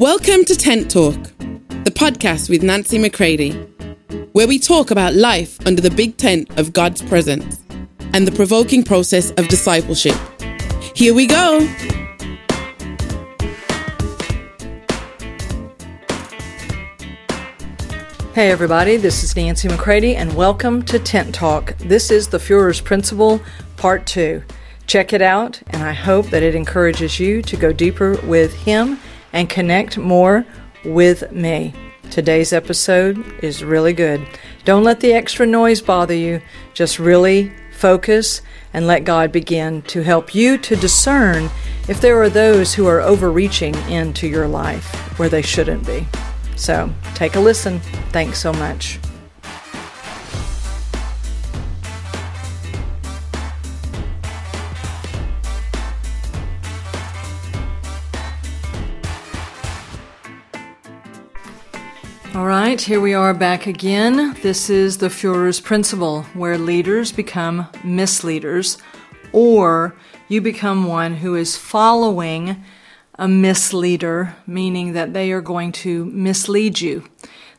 Welcome to Tent Talk, the podcast with Nancy McCready, where we talk about life under the big tent of God's presence and the provoking process of discipleship. Here we go. Hey, everybody, this is Nancy McCready, and welcome to Tent Talk. This is the Fuhrer's Principle, Part 2. Check it out, and I hope that it encourages you to go deeper with Him and connect more with me. Today's episode is really good. Don't let the extra noise bother you, just really focus and let God begin to help you to discern if there are those who are overreaching into your life where they shouldn't be. So take a listen. Thanks so much. Right, here we are back again. This is the Fuhrer's Principle, where leaders become misleaders, or you become one who is following a misleader, meaning that they are going to mislead you.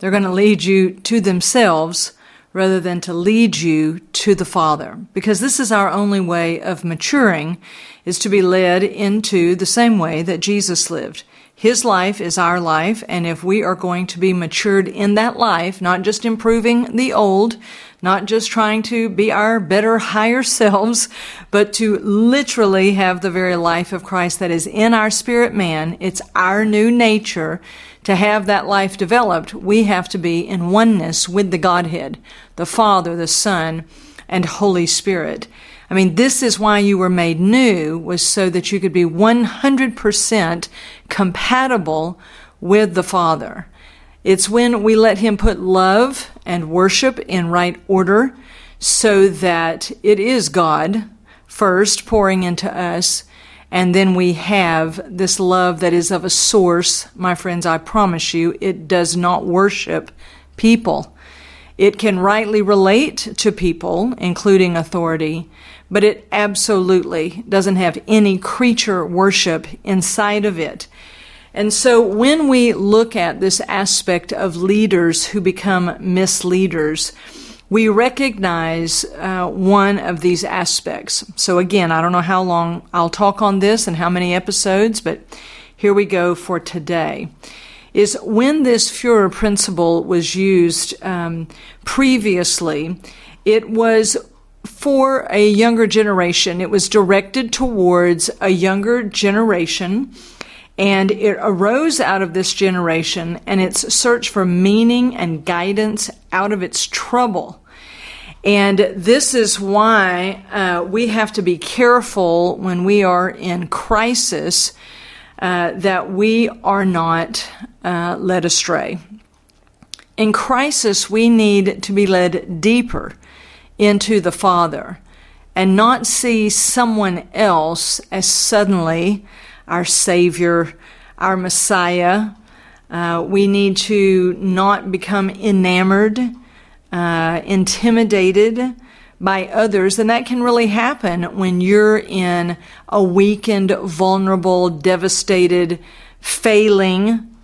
They're going to lead you to themselves rather than to lead you to the Father. Because this is our only way of maturing, is to be led into the same way that Jesus lived. His life is our life, and if we are going to be matured in that life, not just improving the old, not just trying to be our better, higher selves, but to literally have the very life of Christ that is in our spirit man, it's our new nature. To have that life developed, we have to be in oneness with the Godhead, the Father, the Son, and Holy Spirit. I mean, this is why you were made new, was so that you could be 100% compatible with the Father. It's when we let Him put love and worship in right order so that it is God first pouring into us, and then we have this love that is of a source. My friends, I promise you, it does not worship people. It can rightly relate to people, including authority, but it absolutely doesn't have any creature worship inside of it. And so when we look at this aspect of leaders who become misleaders, we recognize uh, one of these aspects. So again, I don't know how long I'll talk on this and how many episodes, but here we go for today. Is when this Fuhrer principle was used um, previously, it was for a younger generation. It was directed towards a younger generation and it arose out of this generation and its search for meaning and guidance out of its trouble. And this is why uh, we have to be careful when we are in crisis uh, that we are not uh, led astray. In crisis, we need to be led deeper into the Father and not see someone else as suddenly our Savior, our Messiah. Uh, we need to not become enamored, uh, intimidated by others. And that can really happen when you're in a weakened, vulnerable, devastated, failing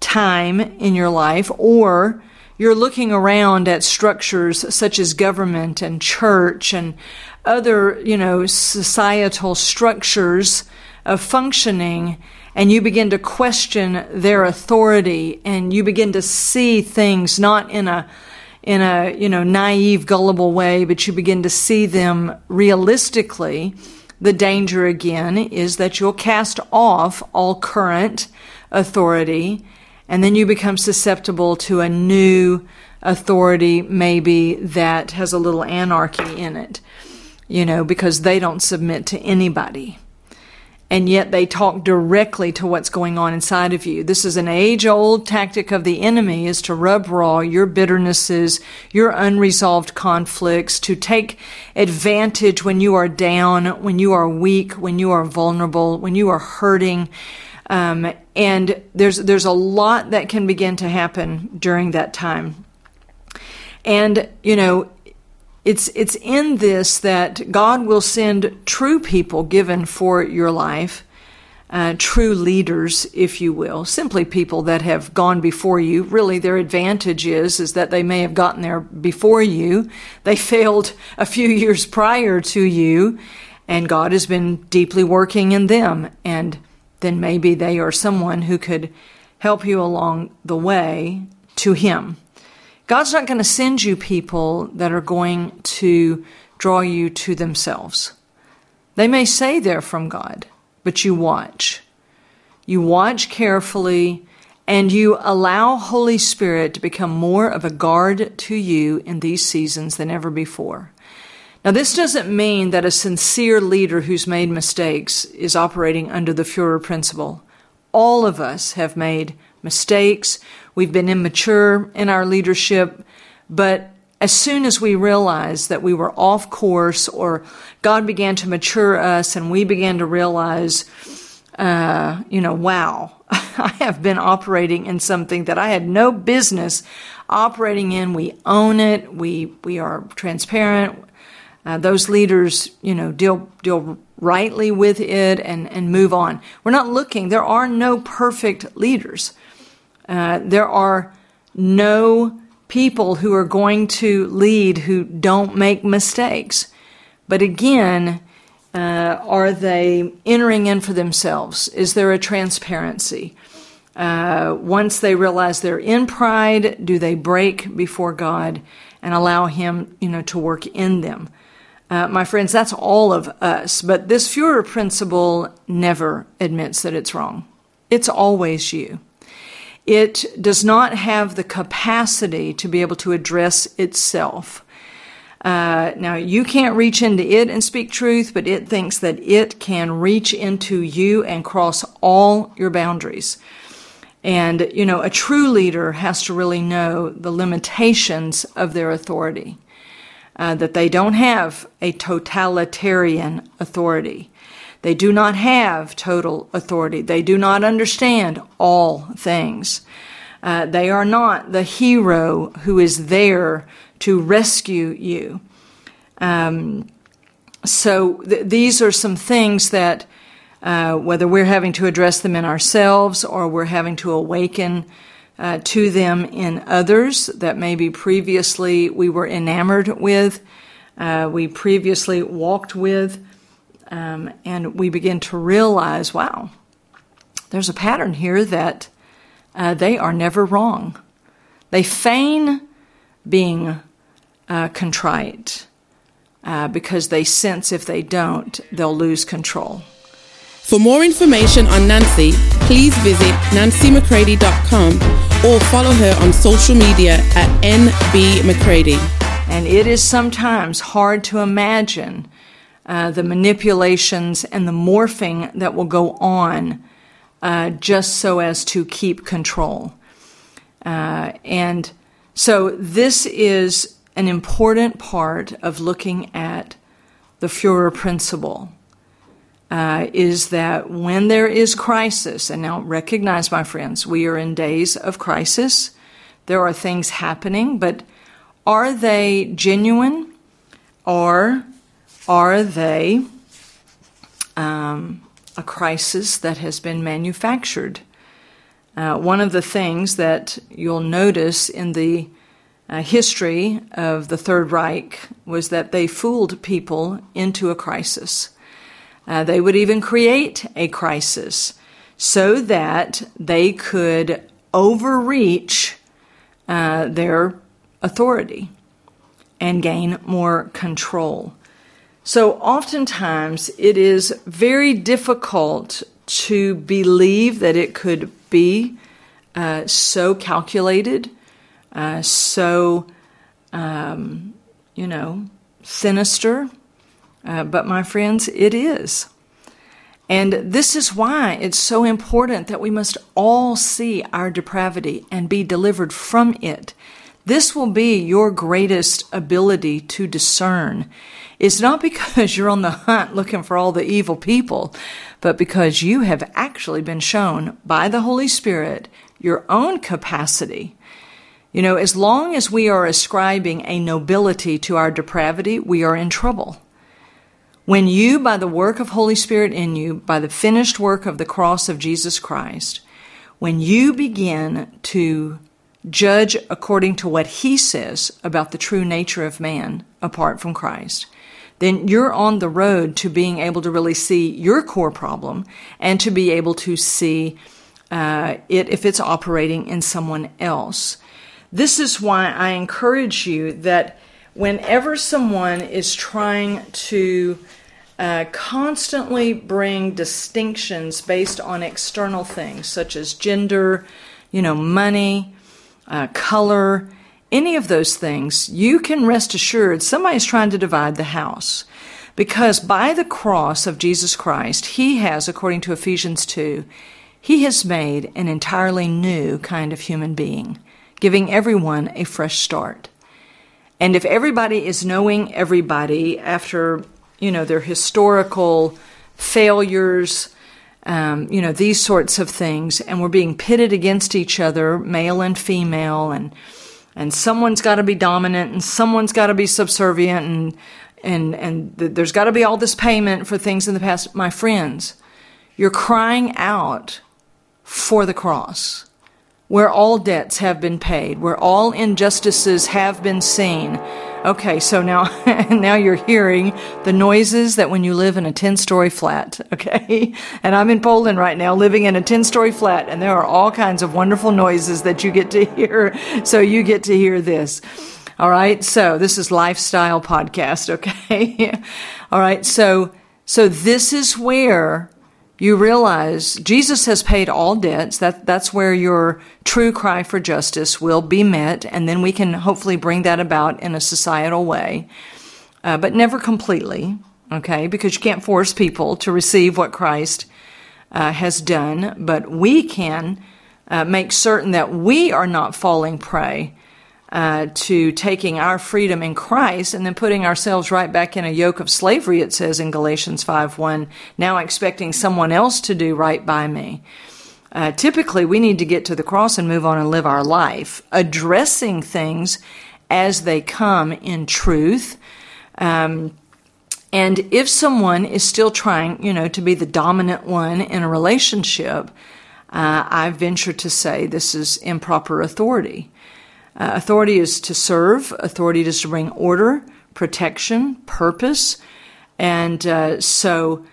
time in your life, or you're looking around at structures such as government and church and other, you know, societal structures of functioning and you begin to question their authority and you begin to see things not in a in a you know naive gullible way but you begin to see them realistically. The danger again is that you'll cast off all current authority and then you become susceptible to a new authority maybe that has a little anarchy in it you know because they don't submit to anybody and yet they talk directly to what's going on inside of you. This is an age old tactic of the enemy is to rub raw your bitternesses, your unresolved conflicts, to take advantage when you are down, when you are weak, when you are vulnerable, when you are hurting. Um, and there's, there's a lot that can begin to happen during that time. And, you know, it's it's in this that God will send true people given for your life, uh, true leaders, if you will, simply people that have gone before you. Really, their advantage is is that they may have gotten there before you. They failed a few years prior to you, and God has been deeply working in them. And then maybe they are someone who could help you along the way to Him. God's not going to send you people that are going to draw you to themselves. They may say they're from God but you watch. You watch carefully and you allow Holy Spirit to become more of a guard to you in these seasons than ever before. Now, this doesn't mean that a sincere leader who's made mistakes is operating under the Fuhrer principle. All of us have made mistakes. We've been immature in our leadership, but as soon as we realized that we were off course or God began to mature us and we began to realize, uh, you know, wow, I have been operating in something that I had no business operating in. We own it. We, we are transparent. Uh, those leaders, you know, deal, deal rightly with it and, and move on. We're not looking. There are no perfect leaders. Uh, there are no people who are going to lead who don't make mistakes. But again, uh, are they entering in for themselves? Is there a transparency? Uh, once they realize they're in pride, do they break before God and allow Him, you know, to work in them? Uh, my friends, that's all of us. But this Fuhrer principle never admits that it's wrong. It's always you it does not have the capacity to be able to address itself. Uh, now, you can't reach into it and speak truth, but it thinks that it can reach into you and cross all your boundaries. And, you know, a true leader has to really know the limitations of their authority, uh, that they don't have a totalitarian authority. They do not have total authority. They do not understand all things. Uh, they are not the hero who is there to rescue you. Um, so th- these are some things that, uh, whether we're having to address them in ourselves or we're having to awaken uh, to them in others that maybe previously we were enamored with, uh, we previously walked with, um, and we begin to realize, wow, there's a pattern here that uh, they are never wrong. They feign being uh, contrite uh, because they sense if they don't, they'll lose control. For more information on Nancy, please visit nancymccready.com or follow her on social media at nbmccready. And it is sometimes hard to imagine uh, the manipulations and the morphing that will go on uh, just so as to keep control. Uh, and so this is an important part of looking at the Fuhrer principle. Uh, is that when there is crisis, and now recognize, my friends, we are in days of crisis. There are things happening, but are they genuine or are they um, a crisis that has been manufactured? Uh, one of the things that you'll notice in the uh, history of the Third Reich was that they fooled people into a crisis. Uh, they would even create a crisis so that they could overreach uh, their authority and gain more control. So, oftentimes, it is very difficult to believe that it could be uh, so calculated, uh, so, um, you know, sinister. Uh, but, my friends, it is. And this is why it's so important that we must all see our depravity and be delivered from it. This will be your greatest ability to discern it's not because you're on the hunt looking for all the evil people, but because you have actually been shown by the Holy Spirit your own capacity. You know, as long as we are ascribing a nobility to our depravity, we are in trouble. When you, by the work of Holy Spirit in you, by the finished work of the cross of Jesus Christ, when you begin to judge according to what he says about the true nature of man apart from Christ, then you're on the road to being able to really see your core problem and to be able to see uh, it if it's operating in someone else. This is why I encourage you that whenever someone is trying to uh, constantly bring distinctions based on external things such as gender, you know, money, uh, color, any of those things, you can rest assured somebody's trying to divide the house. Because by the cross of Jesus Christ, He has, according to Ephesians 2, He has made an entirely new kind of human being, giving everyone a fresh start. And if everybody is knowing everybody after, you know, their historical failures, um, you know, these sorts of things, and we're being pitted against each other, male and female, and and someone's got to be dominant and someone's got to be subservient and and and th- there's got to be all this payment for things in the past. My friends you're crying out for the cross where all debts have been paid where all injustices have been seen Okay, so now now you're hearing the noises that when you live in a 10-story flat, okay? And I'm in Poland right now living in a 10-story flat and there are all kinds of wonderful noises that you get to hear. So you get to hear this. All right? So this is lifestyle podcast, okay? all right. So so this is where you realize Jesus has paid all debts. That, that's where your true cry for justice will be met, and then we can hopefully bring that about in a societal way, uh, but never completely, okay? Because you can't force people to receive what Christ uh, has done, but we can uh, make certain that we are not falling prey uh, to taking our freedom in Christ and then putting ourselves right back in a yoke of slavery, it says in Galatians 5 1, now expecting someone else to do right by me. Uh, typically, we need to get to the cross and move on and live our life, addressing things as they come in truth. Um, and if someone is still trying, you know, to be the dominant one in a relationship, uh, I venture to say this is improper authority. Uh, authority is to serve, authority is to bring order, protection, purpose. And uh, so,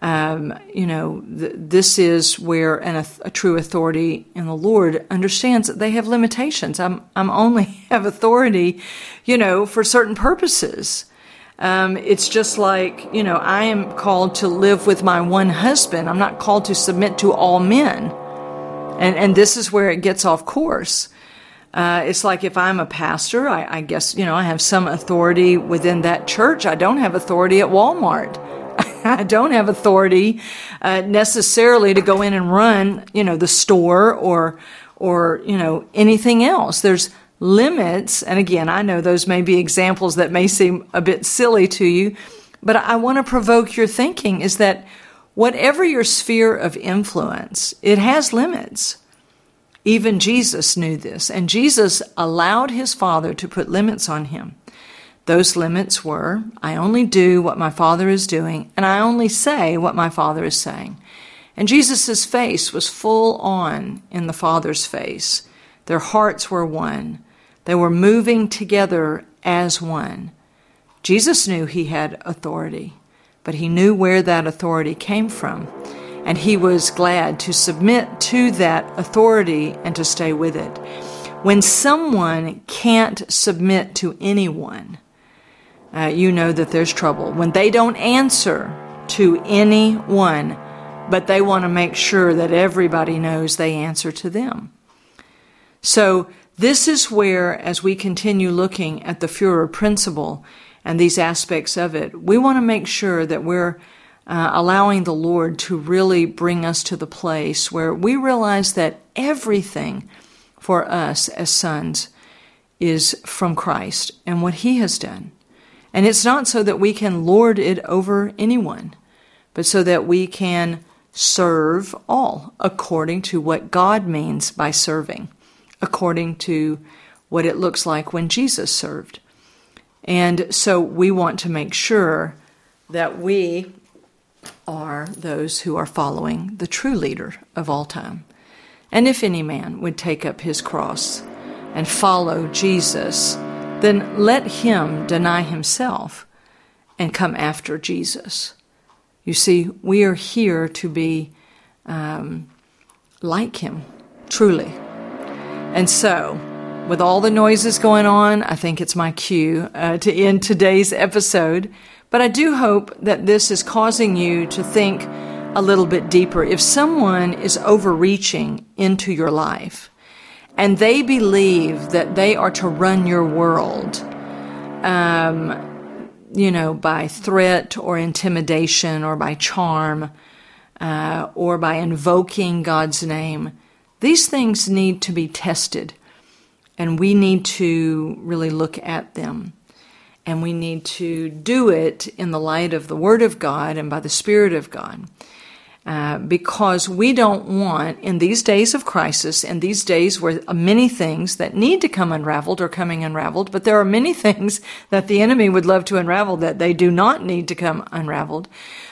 um, you know, th- this is where an, a true authority in the Lord understands that they have limitations. I'm, I'm only have authority, you know, for certain purposes. Um, it's just like, you know, I am called to live with my one husband. I'm not called to submit to all men. And, and this is where it gets off course. Uh, it's like if I'm a pastor, I, I, guess, you know, I have some authority within that church. I don't have authority at Walmart. I don't have authority uh, necessarily to go in and run, you know, the store or, or, you know, anything else. There's limits. And again, I know those may be examples that may seem a bit silly to you, but I want to provoke your thinking is that whatever your sphere of influence, it has limits. Even Jesus knew this, and Jesus allowed his Father to put limits on him. Those limits were I only do what my Father is doing, and I only say what my Father is saying. And Jesus' face was full on in the Father's face. Their hearts were one. They were moving together as one. Jesus knew he had authority, but he knew where that authority came from and he was glad to submit to that authority and to stay with it. When someone can't submit to anyone, uh, you know that there's trouble. When they don't answer to anyone, but they want to make sure that everybody knows they answer to them. So, this is where, as we continue looking at the Führer principle and these aspects of it, we want to make sure that we're uh, allowing the Lord to really bring us to the place where we realize that everything for us as sons is from Christ and what He has done. And it's not so that we can lord it over anyone, but so that we can serve all according to what God means by serving, according to what it looks like when Jesus served. And so we want to make sure that we are those who are following the true leader of all time. And if any man would take up his cross and follow Jesus, then let him deny himself and come after Jesus. You see, we are here to be um, like him, truly. And so, with all the noises going on, I think it's my cue uh, to end today's episode. But I do hope that this is causing you to think a little bit deeper. If someone is overreaching into your life and they believe that they are to run your world, um, you know, by threat or intimidation or by charm uh, or by invoking God's name, these things need to be tested and we need to really look at them. And we need to do it in the light of the Word of God and by the Spirit of God. Uh, because we don't want, in these days of crisis, in these days where many things that need to come unraveled are coming unraveled, but there are many things that the enemy would love to unravel that they do not need to come unraveled.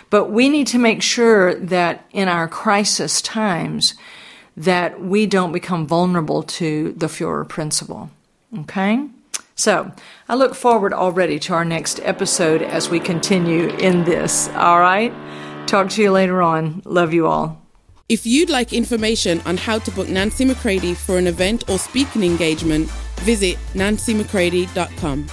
But we need to make sure that in our crisis times, that we don't become vulnerable to the Fuhrer principle. Okay? So, I look forward already to our next episode as we continue in this. All right? Talk to you later on. Love you all. If you'd like information on how to book Nancy McCready for an event or speaking engagement, visit nancymccready.com.